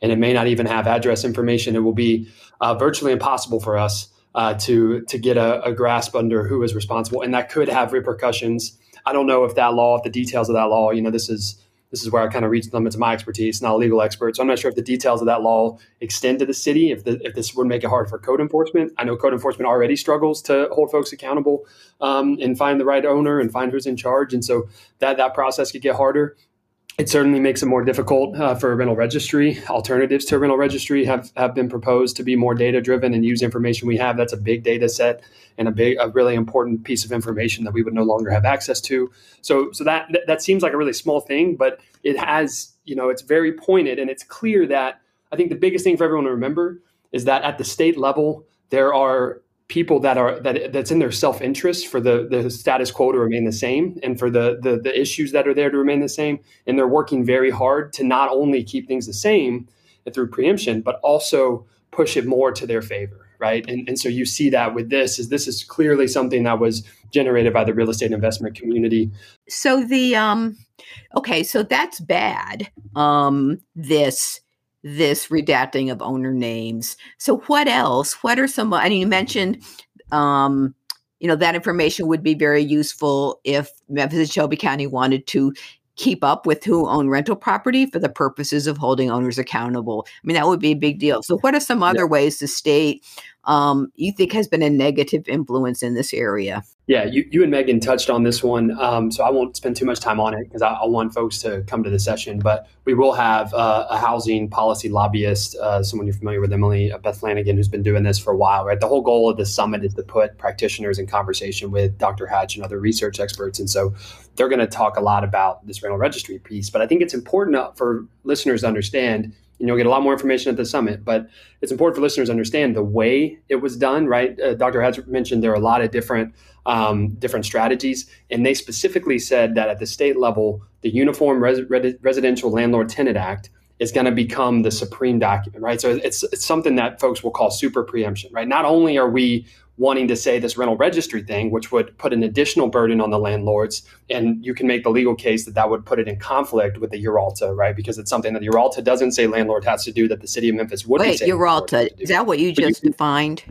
and it may not even have address information. It will be uh, virtually impossible for us uh, to to get a, a grasp under who is responsible, and that could have repercussions. I don't know if that law, if the details of that law, you know, this is this is where I kind of reach the limits of my expertise, not a legal expert. So I'm not sure if the details of that law extend to the city, if the, if this would make it hard for code enforcement. I know code enforcement already struggles to hold folks accountable um, and find the right owner and find who's in charge, and so that that process could get harder. It certainly makes it more difficult uh, for a rental registry. Alternatives to a rental registry have, have been proposed to be more data driven and use information we have. That's a big data set and a big, a really important piece of information that we would no longer have access to. So, so that that, that seems like a really small thing, but it has, you know, it's very pointed and it's clear that I think the biggest thing for everyone to remember is that at the state level there are people that are that that's in their self-interest for the the status quo to remain the same and for the, the the issues that are there to remain the same and they're working very hard to not only keep things the same through preemption but also push it more to their favor right and, and so you see that with this is this is clearly something that was generated by the real estate investment community So the um okay, so that's bad. Um this this redacting of owner names. So what else? What are some I mean you mentioned um you know that information would be very useful if Memphis and Shelby County wanted to keep up with who own rental property for the purposes of holding owners accountable. I mean that would be a big deal. So what are some other ways the state um you think has been a negative influence in this area? Yeah, you, you and Megan touched on this one, um, so I won't spend too much time on it because I, I want folks to come to the session. But we will have uh, a housing policy lobbyist, uh, someone you're familiar with, Emily uh, Beth Flanagan, who's been doing this for a while. Right, the whole goal of the summit is to put practitioners in conversation with Dr. Hatch and other research experts, and so they're going to talk a lot about this rental registry piece. But I think it's important for listeners to understand and you'll get a lot more information at the summit. But it's important for listeners to understand the way it was done. Right, uh, Dr. Hatch mentioned there are a lot of different um, different strategies, and they specifically said that at the state level, the Uniform Res- Res- Residential Landlord Tenant Act is going to become the supreme document. Right, so it's it's something that folks will call super preemption. Right, not only are we wanting to say this rental registry thing, which would put an additional burden on the landlords. And you can make the legal case that that would put it in conflict with the URALTA, right? Because it's something that the URALTA doesn't say landlord has to do that the city of Memphis would Wait. URALTA, is that what you But you just can- defined?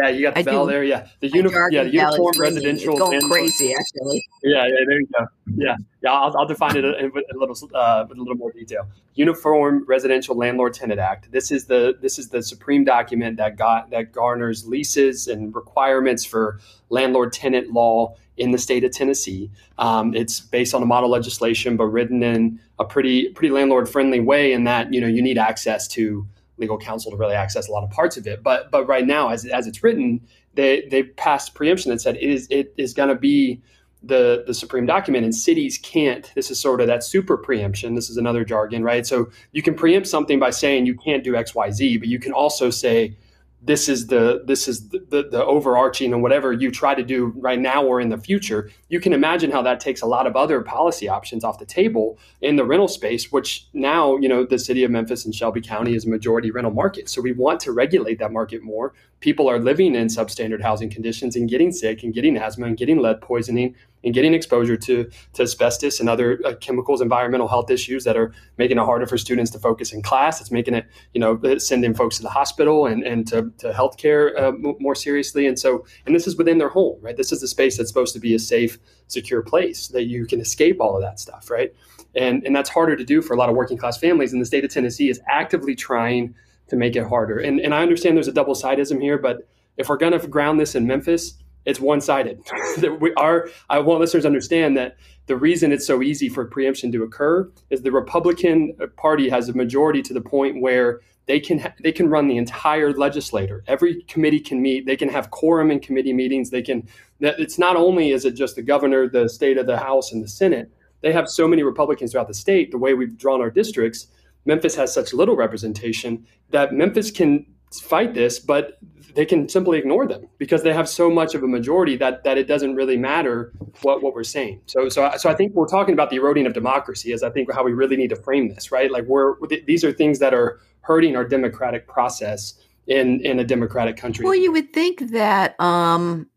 Yeah, you got the I bell do. there. Yeah, the My uni- jargon yeah, the uniform residential. It's going crazy, actually. Yeah, yeah, there you go. Yeah, yeah. I'll, I'll define it in, a little uh, with a little more detail. Uniform Residential Landlord Tenant Act. This is the this is the supreme document that got that garners leases and requirements for landlord tenant law in the state of Tennessee. Um, it's based on a model legislation, but written in a pretty pretty landlord friendly way. In that you know you need access to legal counsel to really access a lot of parts of it. But but right now, as as it's written, they they passed preemption that said it is it is going to be the the supreme document and cities can't this is sort of that super preemption this is another jargon right so you can preempt something by saying you can't do xyz but you can also say this is the this is the, the, the, overarching and whatever you try to do right now or in the future you can imagine how that takes a lot of other policy options off the table in the rental space which now you know the city of memphis and shelby county is a majority rental market. So we want to regulate that market more. People are living in substandard housing conditions and getting sick and getting asthma and getting lead poisoning and getting exposure to, to asbestos and other uh, chemicals, environmental health issues that are making it harder for students to focus in class. It's making it, you know, sending folks to the hospital and, and to, to healthcare uh, more seriously. And so, and this is within their home, right? This is a space that's supposed to be a safe, secure place that you can escape all of that stuff, right? And, and that's harder to do for a lot of working class families. And the state of Tennessee is actively trying to make it harder. And, and I understand there's a double sidism here, but if we're going to ground this in Memphis, it's one sided. <laughs> we are, I want listeners to understand that the reason it's so easy for preemption to occur is the Republican Party has a majority to the point where they can they can run the entire legislature. Every committee can meet. They can have quorum in committee meetings. They can. It's not only is it just the governor, the state of the House, and the Senate. They have so many Republicans throughout the state. The way we've drawn our districts, Memphis has such little representation that Memphis can fight this, but they can simply ignore them because they have so much of a majority that that it doesn't really matter what, what we're saying. So so so I think we're talking about the eroding of democracy as I think how we really need to frame this, right? Like we're these are things that are hurting our democratic process in in a democratic country. Well, you would think that um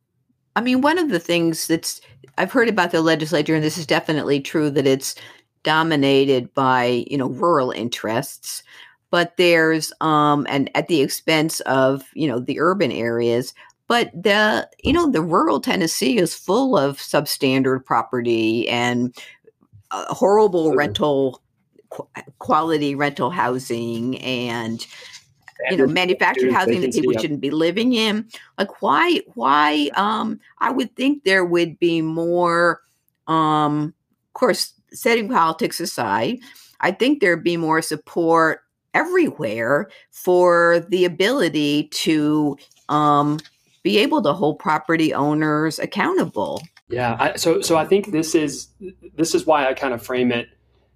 I mean one of the things that's I've heard about the legislature and this is definitely true that it's dominated by, you know, rural interests but there's um and at the expense of you know the urban areas but the you know the rural tennessee is full of substandard property and uh, horrible mm-hmm. rental qu- quality rental housing and you know manufactured housing that people shouldn't be living in like why why um i would think there would be more um of course setting politics aside i think there'd be more support everywhere for the ability to um, be able to hold property owners accountable. Yeah, I, so so I think this is this is why I kind of frame it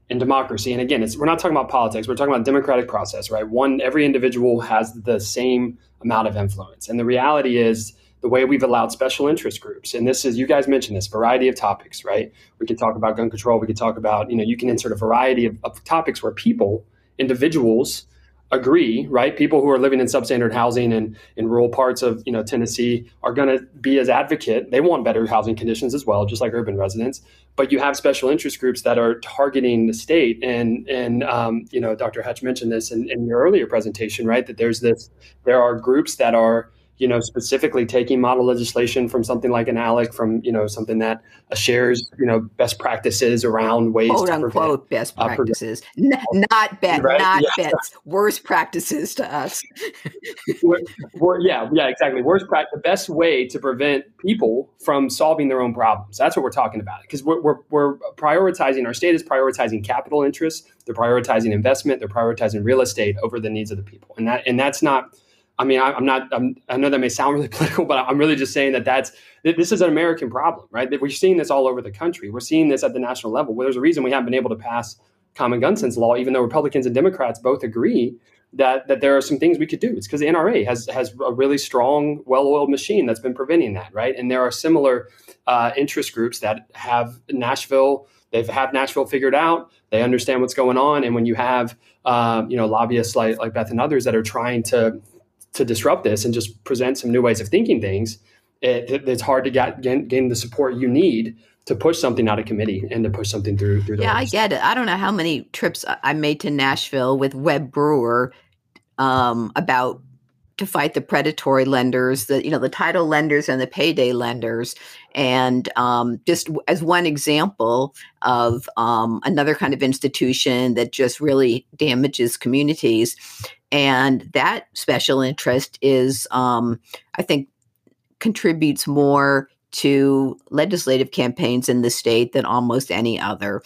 in democracy. And again, we're not talking about politics. We're talking about democratic process, right? One, every individual has the same amount of influence, and the reality is the way we've allowed special interest groups. And this is you guys mentioned this variety of topics, right? We could talk about gun control. We could talk about you know you can insert a variety of, of topics where people individuals agree, right? People who are living in substandard housing and in rural parts of you know Tennessee are going to be as advocate. They want better housing conditions as well, just like urban residents. But you have special interest groups that are targeting the state, and and um, you know Dr. Hatch mentioned this in, in your earlier presentation, right? That there's this, there are groups that are you know, specifically taking model legislation from something like an ALEC, from you know something that uh, shares you know best practices around ways quote to unquote best uh, practices, N- not bet, right? not yeah. bets, worst practices to us. we're, we're, yeah, yeah, exactly. Worst practice, the best way to prevent people from solving their own problems. That's what we're talking about because we're, we're we're prioritizing. Our state is prioritizing capital interests. They're prioritizing investment. They're prioritizing real estate over the needs of the people, and that and that's not I mean, I, am not. I'm, i know that may sound <laughs> really political, but I'm really just saying that that's this is an American problem, right? That we're seeing this all over the country. We're seeing this at the national level. There's a reason we haven't been able to pass common gun sense law, even though Republicans and Democrats both agree that that there are some things we could do. It's because the NRA has has a really strong, well-oiled machine that's been preventing that, right? And there are similar uh, interest groups that have Nashville. They've had Nashville figured out. They understand what's going on, and when you have um, you know lobbyists like like Beth and others that are trying to to disrupt this and just present some new ways of thinking things, it, it's hard to get, gain, gain the support you need to push something out of committee and to push something through. through yeah, I get it. I don't know how many trips I made to Nashville with Webb Brewer um, about to fight the predatory lenders, the you know the title lenders and the payday lenders, and um, just as one example of um, another kind of institution that just really damages communities, and that special interest is, um, I think, contributes more to legislative campaigns in the state than almost any other.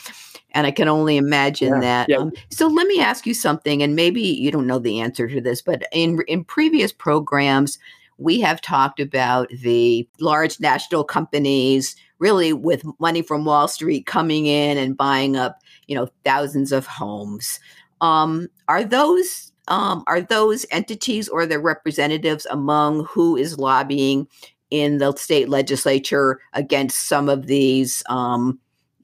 and I can only imagine Yeah, that. yeah. Um, so let me ask you something, and maybe you don't know the answer to this, but in in previous programs, we have talked about the large national companies really with money from Wall Street coming in and buying up, you know, thousands of homes. Um, are those um, are those entities or their representatives among who is lobbying in the state legislature against some of these um,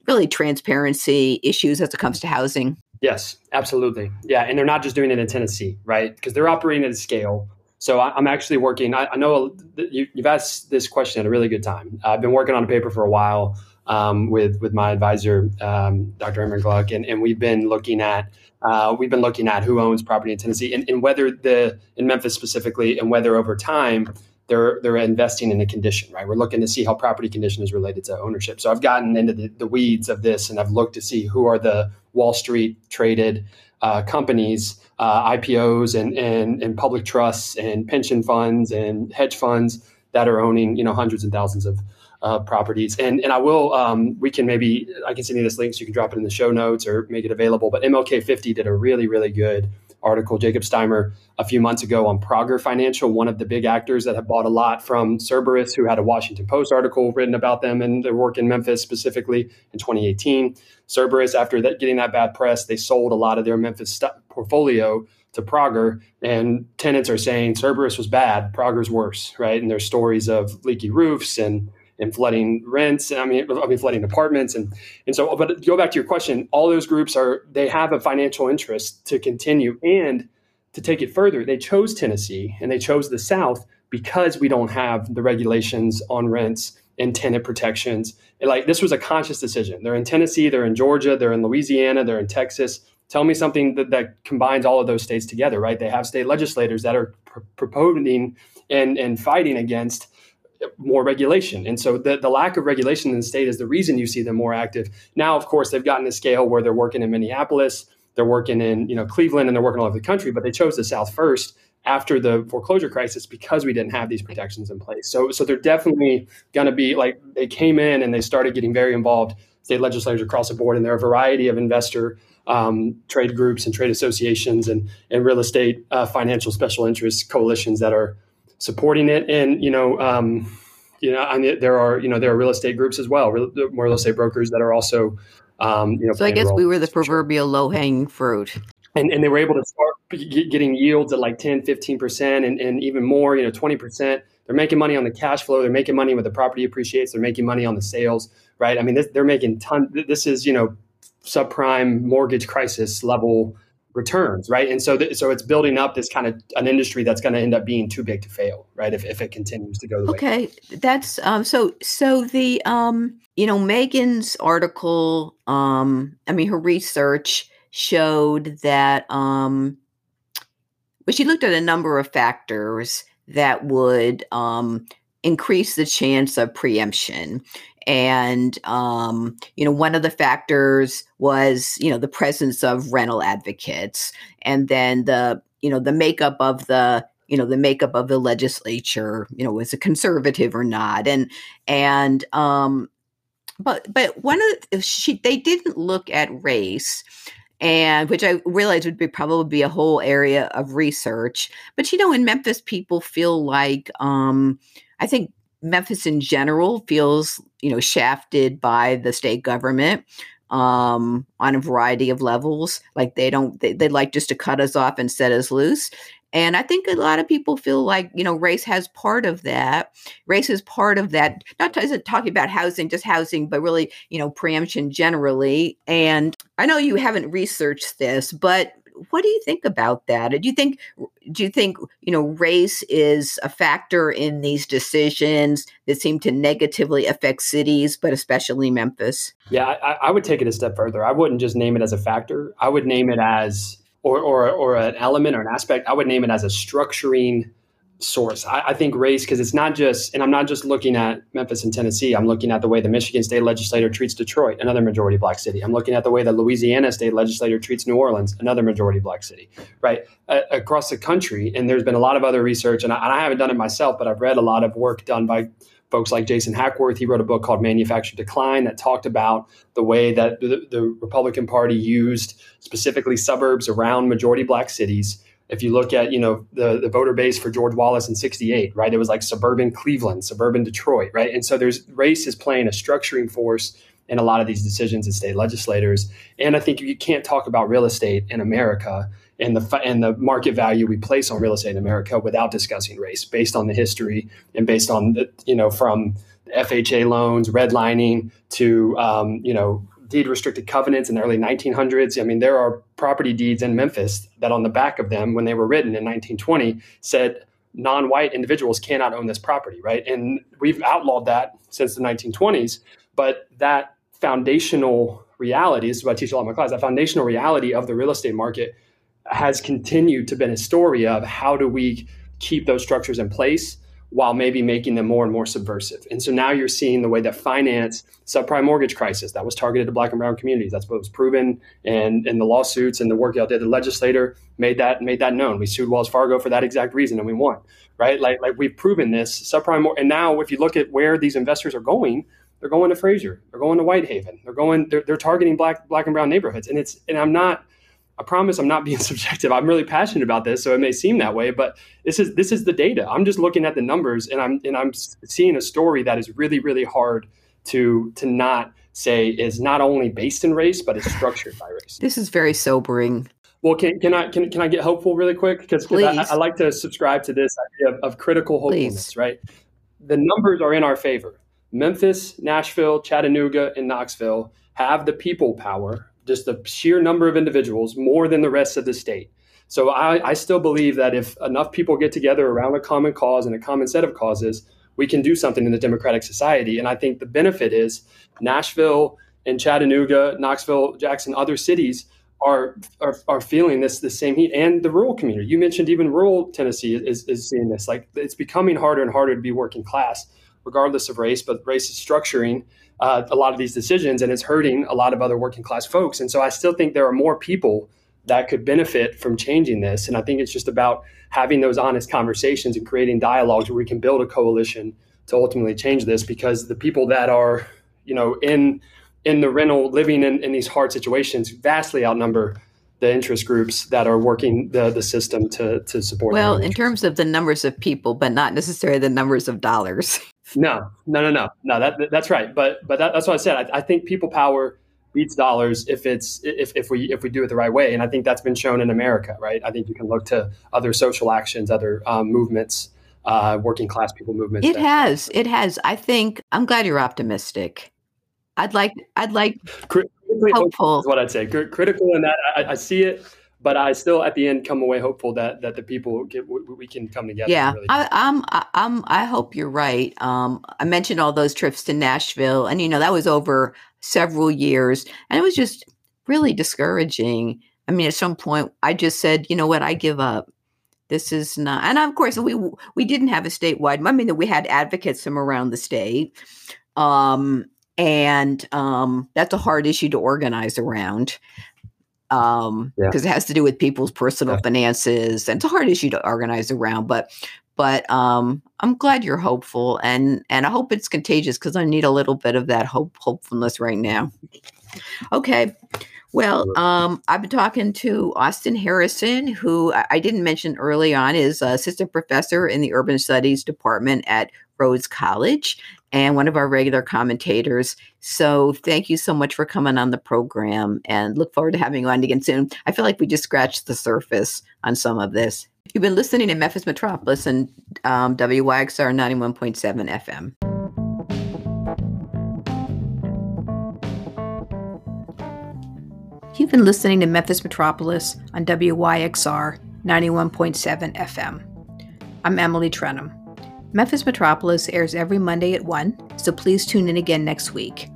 really transparency issues as it comes to housing? Yes, absolutely. Yeah, and they're not just doing it in Tennessee, right? Because they're operating at a scale. So I, I'm actually working. I, I know you, you've asked this question at a really good time. I've been working on a paper for a while um, with with my advisor, um, Dr. Emmer Gluck, and, and we've been looking at uh, we've been looking at who owns property in Tennessee and, and whether the in Memphis specifically, and whether over time they're they're investing in a condition, right? We're looking to see how property condition is related to ownership. So I've gotten into the, the weeds of this, and I've looked to see who are the Wall Street traded uh, companies, uh, IPOs, and, and and public trusts, and pension funds, and hedge funds that are owning you know hundreds and thousands of uh, properties. And and I will um, we can maybe I can send you this link so you can drop it in the show notes or make it available. But MLK 50 did a really really good article, Jacob Steimer, a few months ago on Prager Financial, one of the big actors that have bought a lot from Cerberus, who had a Washington Post article written about them and their work in Memphis specifically in 2018. Cerberus, after that, getting that bad press, they sold a lot of their Memphis st- portfolio to Prager, and tenants are saying Cerberus was bad, Prager's worse, right? And there's stories of leaky roofs and and flooding rents. I mean, I mean flooding apartments, and and so. But go back to your question, all those groups are they have a financial interest to continue and to take it further. They chose Tennessee and they chose the South because we don't have the regulations on rents and tenant protections. And like this was a conscious decision. They're in Tennessee, they're in Georgia, they're in Louisiana, they're in Texas. Tell me something that, that combines all of those states together, right? They have state legislators that are pr- proposing and, and fighting against more regulation. And so the, the lack of regulation in the state is the reason you see them more active. Now, of course, they've gotten a scale where they're working in Minneapolis, they're working in you know Cleveland, and they're working all over the country. But they chose the South first after the foreclosure crisis because we didn't have these protections in place. So so they're definitely going to be like they came in and they started getting very involved. State legislators across the board, and there are a variety of investor um, trade groups and trade associations and and real estate uh, financial special interest coalitions that are supporting it. And you know, um, you know, I mean, there are you know there are real estate groups as well, real, real estate brokers that are also um, you know. So I guess we were the proverbial low hanging fruit. And, and they were able to start getting yields at like 10, 15%, and, and even more, you know, 20%. They're making money on the cash flow. They're making money when the property appreciates. They're making money on the sales, right? I mean, this, they're making ton. This is, you know, subprime mortgage crisis level returns, right? And so, th- so it's building up this kind of an industry that's going to end up being too big to fail, right? If, if it continues to go the way. Okay, that's um so so the um you know Megan's article um I mean her research showed that um but she looked at a number of factors that would um increase the chance of preemption and um you know one of the factors was you know the presence of rental advocates and then the you know the makeup of the you know the makeup of the legislature you know was it conservative or not? And and um but but one of the, she they didn't look at race and which i realized would be probably be a whole area of research but you know in memphis people feel like um i think memphis in general feels you know shafted by the state government um on a variety of levels like they don't they, they like just to cut us off and set us loose and I think a lot of people feel like, you know, race has part of that. Race is part of that. Not talking about housing, just housing, but really, you know, preemption generally. And I know you haven't researched this, but what do you think about that? Do you think do you think, you know, race is a factor in these decisions that seem to negatively affect cities, but especially Memphis? Yeah, I, I would take it a step further. I wouldn't just name it as a factor. I would name it as or, or, or an element or an aspect, I would name it as a structuring source. I, I think race, because it's not just, and I'm not just looking at Memphis and Tennessee, I'm looking at the way the Michigan state legislature treats Detroit, another majority black city. I'm looking at the way the Louisiana state legislature treats New Orleans, another majority black city, right? Across the country. And there's been a lot of other research, and I, and I haven't done it myself, but I've read a lot of work done by folks like Jason Hackworth. He wrote a book called Manufactured Decline that talked about the way that the, the Republican Party used specifically suburbs around majority black cities if you look at you know the, the voter base for george wallace in 68 right it was like suburban cleveland suburban detroit right? And so there's race is playing a structuring force in a lot of these decisions as state legislators. And i think you can't talk about real estate in america and the and the market value we place on real estate in america without discussing race based on the history and based on the, you know from FHA loans, redlining to um, you know deed restricted covenants in the early 1900s. I mean, there are property deeds in Memphis that on the back of them, when they were written in 1920, said non-white individuals cannot own this property, right? And we've outlawed that since the 1920s. But that foundational reality, this is what I teach a lot of my class, that foundational reality of the real estate market has continued to be a story of how do we keep those structures in place while maybe making them more and more subversive. And so now you're seeing the way that finance subprime mortgage crisis that was targeted to black and brown communities. That's what was proven and in the lawsuits and the work y'all did. The legislator made that made that known. We sued Wells Fargo for that exact reason and we won. Right? Like like we've proven this subprime and now if you look at where these investors are going, they're going to Frayser, they're going to Whitehaven, they're going they're, they're targeting black black and brown neighborhoods. And it's and I'm not I promise I'm not being <laughs> subjective. I'm really passionate about this, so it may seem that way, but this is this is the data. I'm just looking at the numbers, and I'm and I'm seeing a story that is really really hard to to not say is not only based in race, but is structured by race. This is very sobering. Well, can, can I can, can I get hopeful really quick? Because I, I, like to subscribe to this idea of, of critical hopefulness, Please. right? The numbers are in our favor. Memphis, Nashville, Chattanooga, and Knoxville have the people power just the sheer number of individuals more than the rest of the state. So I, I, still believe that if enough people get together around a common cause and a common set of causes, we can do something in a democratic society. And I think the benefit is Nashville and Chattanooga, Knoxville, Jackson, other cities are, are, are feeling this the same heat and the rural community. You mentioned even rural Tennessee is, is seeing this. Like it's becoming harder and harder to be working class, regardless of race, but race is structuring uh, a lot of these decisions and it's hurting a lot of other working class folks. And so I still think there are more people that could benefit from changing this. And I think it's just about having those honest conversations and creating dialogues where we can build a coalition to ultimately change this because the people that are, you know, in in the rental living in, in these hard situations vastly outnumber the interest groups that are working the, the system to, to support. Well, in terms of the numbers of people, but not necessarily the numbers of dollars. <laughs> No, no, no, no, no. That that's right. But but that, that's what I said. I, I, think people power beats dollars if it's if, if we if we do it the right way. And I think that's been shown in America, right? I think you can look to other social actions, other um, movements, uh, working class people movements. It has. It has. I think. I'm glad you're optimistic. I'd like. I'd like. hopeful is what I'd say. Critical in that I, I see it but I still at the end come away hopeful that that the people get we can come together. Yeah, really I, am I'm I hope you're right. Um, I mentioned all those trips to Nashville, and you know that was over several years, and it was just really discouraging. I mean, at some point, I just said, you know what, I give up. This is not, and of course, we we didn't have a statewide. I mean, we had advocates from around the state. Um, and um, that's a hard issue to organize around um because yeah. it has to do with people's personal yeah. finances and it's a hard issue to organize around but but um i'm glad you're hopeful and and i hope it's contagious because i need a little bit of that hope hopefulness right now okay well um i've been talking to austin harrison who i didn't mention early on is a assistant professor in the urban studies department at Rhodes College and one of our regular commentators. So thank you so much for coming on the program and look forward to having you on again soon. I feel like we just scratched the surface on some of this. You've been listening to Memphis Metropolis and um, WYXR 91.7 FM. You've been listening to Memphis Metropolis on WYXR 91.7 FM. I'm Emily Trenholm. Memphis Metropolis airs every Monday at 1, so please tune in again next week.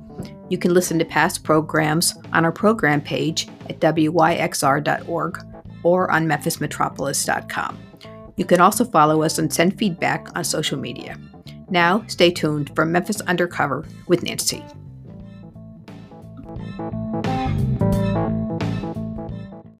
You can listen to past programs on our program page at wyxr.org or on memphismetropolis.com. You can also follow us and send feedback on social media. Now, stay tuned for Memphis Undercover with Nancy.